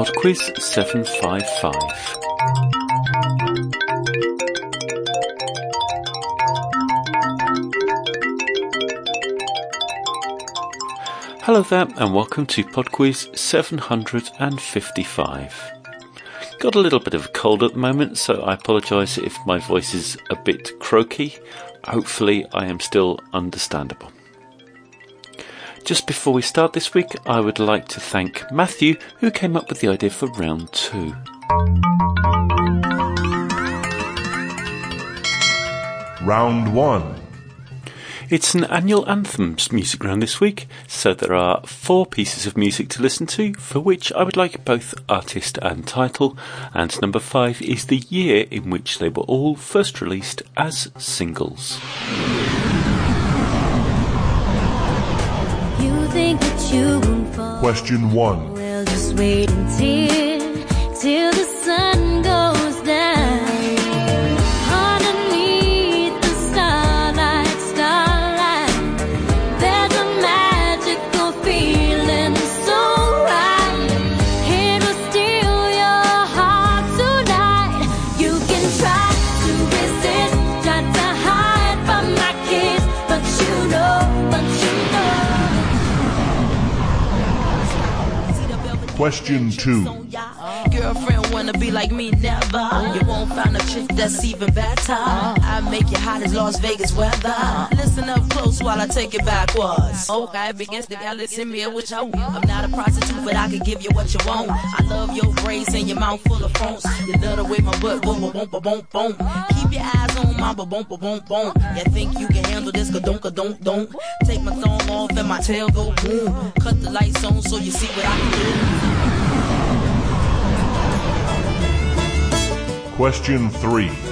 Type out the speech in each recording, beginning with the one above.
PodQuiz 755. Hello there, and welcome to PodQuiz 755. Got a little bit of a cold at the moment, so I apologise if my voice is a bit croaky. Hopefully, I am still understandable. Just before we start this week, I would like to thank Matthew, who came up with the idea for round two. Round one. It's an annual anthems music round this week, so there are four pieces of music to listen to, for which I would like both artist and title, and number five is the year in which they were all first released as singles. Think that you won't fall. Question one. Well, just wait until till the sun Question two. Girlfriend wanna be like me, never. You won't find a chick that's even better. I make you hot as Las Vegas weather. Listen up close while I take it backwards. Okay, begins to y'all listen me what you. I'm not a prostitute, but I can give you what you want. I love your braids and your mouth full of phones. You love the way my butt boom, boom, boom, boom, boom. Keep your eyes on my boom, boom, boom, boom. You think you can handle this? Ka don't, ka don't, don't. Take my thumb off and my tail go boom. Cut the lights on so you see what I can do. Question 3.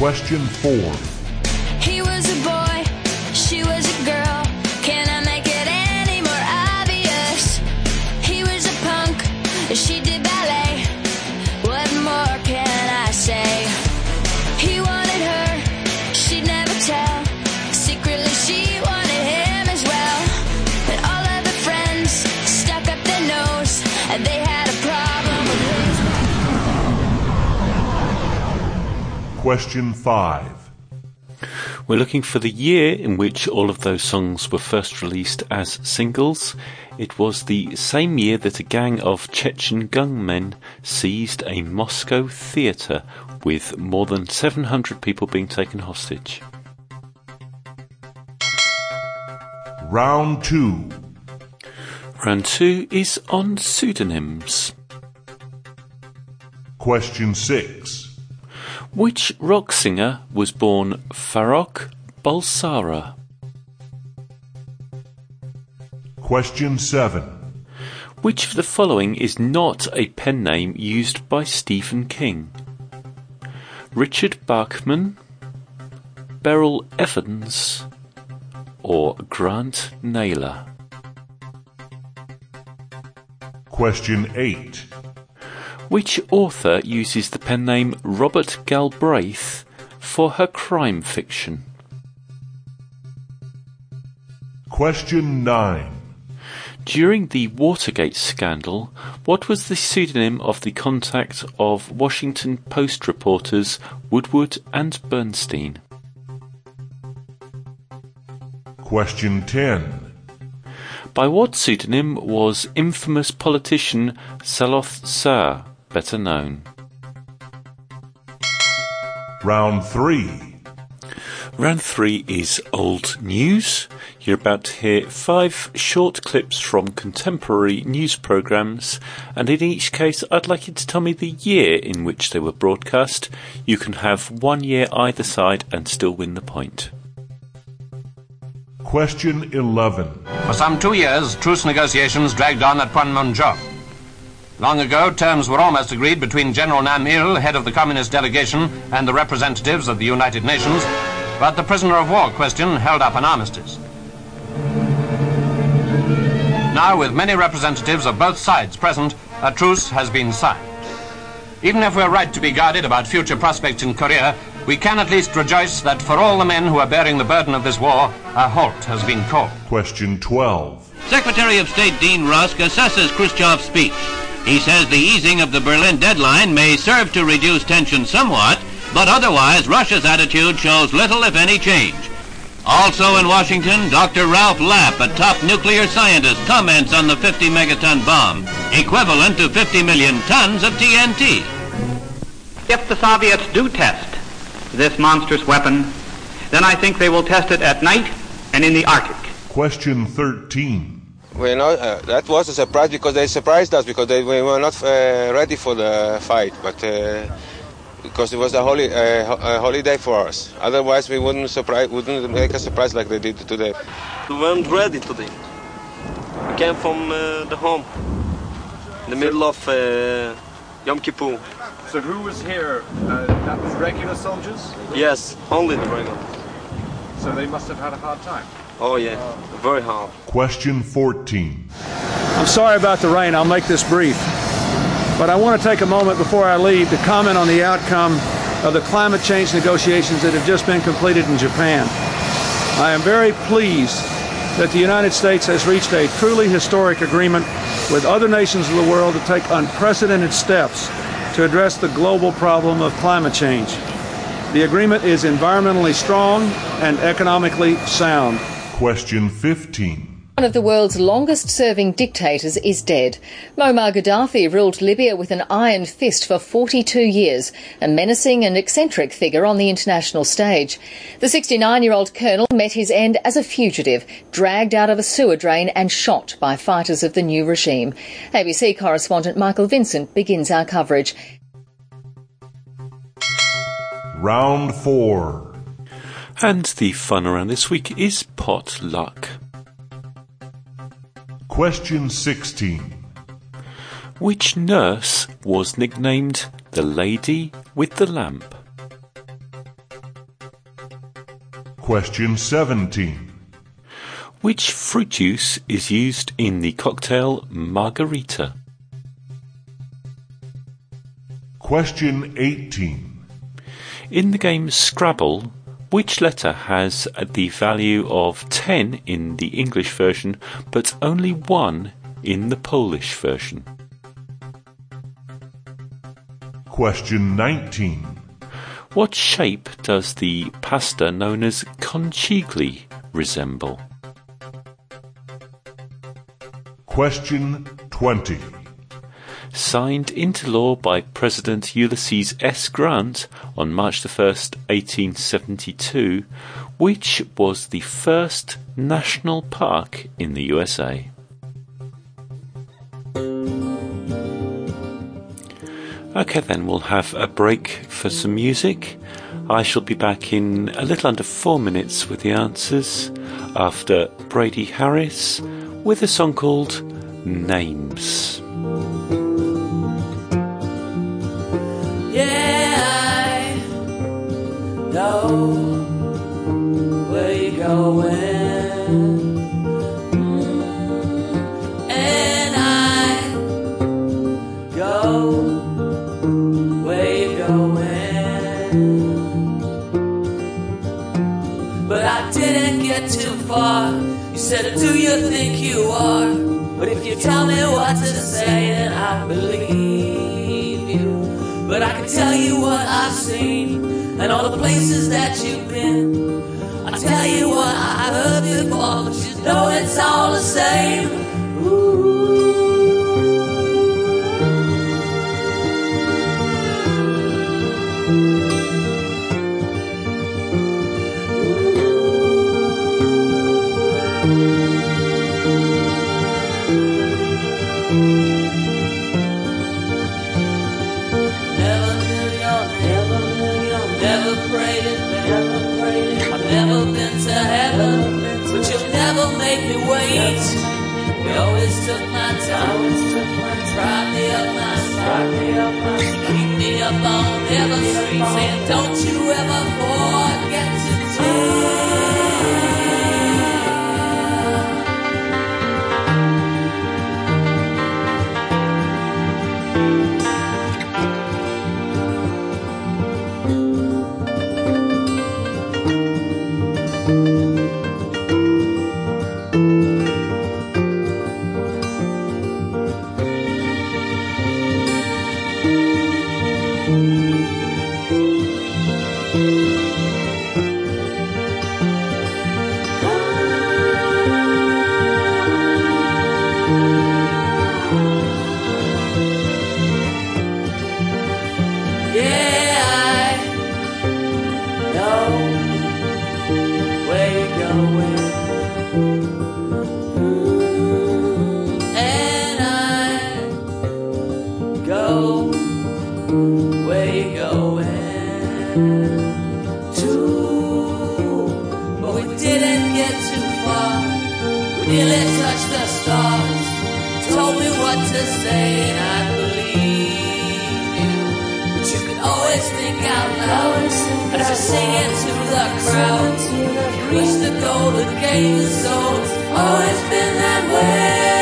Question 4. Question five. We're looking for the year in which all of those songs were first released as singles. It was the same year that a gang of Chechen gunmen seized a Moscow theatre with more than 700 people being taken hostage. Round two. Round two is on pseudonyms. Question six. Which rock singer was born Farrokh Bulsara? Question seven. Which of the following is not a pen name used by Stephen King? Richard Bachman, Beryl Evans, or Grant Naylor? Question eight. Which author uses the pen name Robert Galbraith for her crime fiction? Question nine. During the Watergate scandal, what was the pseudonym of the contact of Washington Post reporters Woodward and Bernstein? Question ten. By what pseudonym was infamous politician Saloth Sar better known? Round three. Round three is old news. You're about to hear five short clips from contemporary news programs, and in each case, I'd like you to tell me the year in which they were broadcast. You can have one year either side and still win the point. Question 11. For some two years, truce negotiations dragged on at Panmunjom. Long ago, terms were almost agreed between General Nam Il, head of the Communist delegation, and the representatives of the United Nations, but the prisoner of war question held up an armistice. Now, with many representatives of both sides present, a truce has been signed. Even if we're right to be guarded about future prospects in Korea, we can at least rejoice that for all the men who are bearing the burden of this war, a halt has been called. Question 12. Secretary of State Dean Rusk assesses Khrushchev's speech. He says the easing of the Berlin deadline may serve to reduce tension somewhat, but otherwise Russia's attitude shows little if any change. Also in Washington, Dr. Ralph Lapp, a top nuclear scientist, comments on the 50 megaton bomb, equivalent to 50 million tons of TNT. If the Soviets do test this monstrous weapon, then I think they will test it at night and in the Arctic. Question 13. We know uh, that was a surprise because they surprised us because they, we were not uh, ready for the fight, but uh, because it was a, holy, uh, a holiday for us. Otherwise, we wouldn't surprise, wouldn't make a surprise like they did today. We weren't ready today. We came from uh, the home, in the middle of uh, Yom Kippur. So who was here? Uh, that was regular soldiers? Yes, only the regular. So they must have had a hard time. Oh yeah, very hard. Question 14. I'm sorry about the rain. I'll make this brief. But I want to take a moment before I leave to comment on the outcome of the climate change negotiations that have just been completed in Japan. I am very pleased that the United States has reached a truly historic agreement with other nations of the world to take unprecedented steps to address the global problem of climate change. The agreement is environmentally strong and economically sound. Question 15. One of the world's longest serving dictators is dead. Muammar Gaddafi ruled Libya with an iron fist for 42 years, a menacing and eccentric figure on the international stage. The 69 year old colonel met his end as a fugitive, dragged out of a sewer drain and shot by fighters of the new regime. ABC correspondent Michael Vincent begins our coverage. Round 4. And the fun around this week is pot luck. Question 16. Which nurse was nicknamed the Lady with the Lamp? Question 17. Which fruit juice is used in the cocktail margarita? Question 18. In the game Scrabble, which letter has the value of 10 in the English version but only 1 in the Polish version? Question 19. What shape does the pasta known as conchiglie resemble? Question 20. Signed into law by President Ulysses S. Grant on March the 1st, 1872, which was the first national park in the USA. Okay, then we'll have a break for some music. I shall be back in a little under four minutes with the answers after Brady Harris with a song called Names. Know where you're going. Mm, And I go where you're going. But I didn't get too far. You said, Do you think you are? But if you tell me what to say, then I believe you. But I can tell you what I've seen and all the places that you've been. I tell you what I heard before, but you know it's all the same. Never Yeah, what to say, and I believe you. But you can always think out loud. If you sing it to the crowd, reach the golden gate. The soul's always been that way.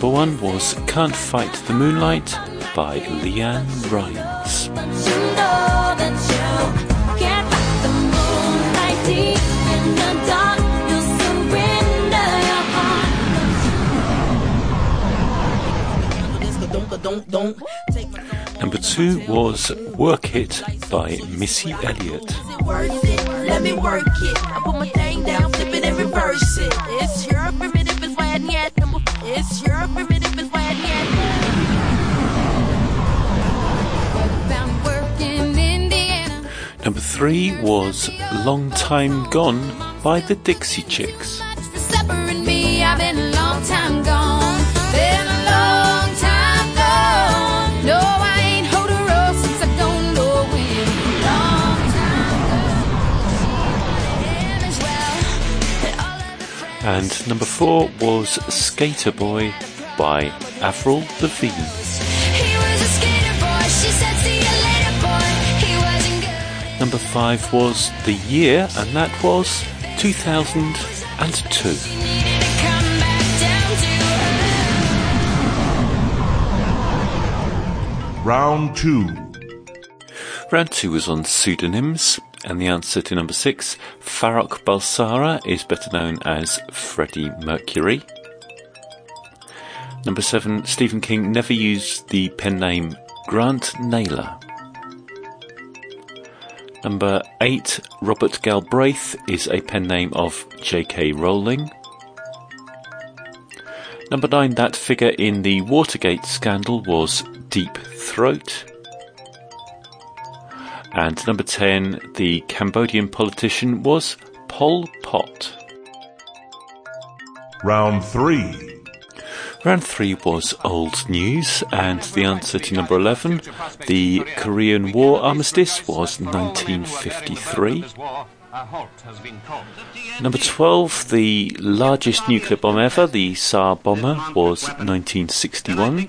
Number one was Can't Fight the Moonlight by LeAnn Rimes. Number two was Work It by Missy Elliott. Let me work it. I put my thing down, flip it and reverse it. It's your yet. It's your primitive is why work. Number three was Long Time Gone by the Dixie Chicks. And number four was Skater Boy by Avril Lavigne. He was a skater boy. She said, see you later, boy. He wasn't good. Number five was The Year, and that was 2002. Round two. Round two was on pseudonyms, and the answer to number six, Farrokh Bulsara, is better known as Freddie Mercury. Number seven, Stephen King never used the pen name Grant Naylor. Number eight, Robert Galbraith is a pen name of J.K. Rowling. Number nine, that figure in the Watergate scandal was Deep Throat. And number 10, the Cambodian politician was Pol Pot. Round three. Round three was old news, and the answer to number 11, the Korean War armistice, was 1953. Number 12, the largest nuclear bomb ever, the Tsar Bomba, was 1961.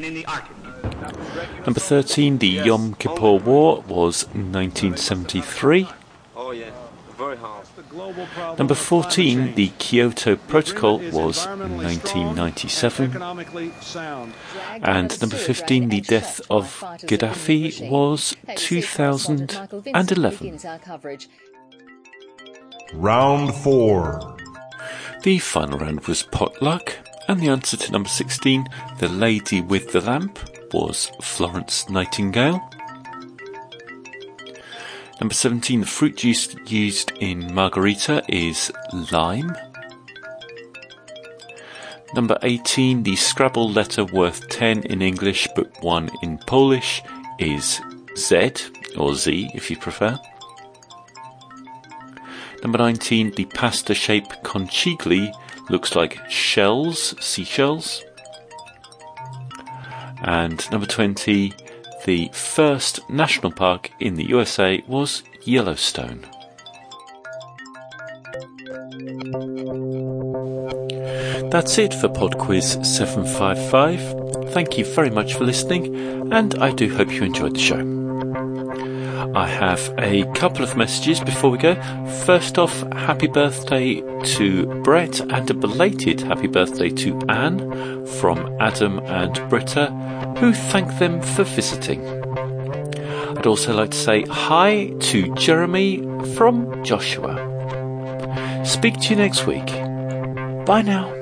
They will test it at night and in the Arctic. Number 13, the Yom Kippur oh, War, was 1973. Oh yeah, very hard. Number 14, the Kyoto Protocol, was 1997. And number 15, the death of Gaddafi, was 2011. Begins our coverage. Round 4. The final round was potluck, and the answer to number 16, The Lady with the Lamp, was Florence Nightingale. Number 17, the fruit juice used in margarita is lime. Number 18, the Scrabble letter worth 10 in English but 1 in Polish is Z, or Z if you prefer. Number 19, the pasta shape conchiglie looks like shells, seashells. And number 20, the first national park in the USA was Yellowstone. That's it for Pod Quiz 755. Thank you very much for listening, and I do hope you enjoyed the show. I have a couple of messages before we go. First off, happy birthday to Brett and a belated happy birthday to Anne from Adam and Britta, who thank them for visiting. I'd also like to say hi to Jeremy from Joshua. Speak to you next week. Bye now.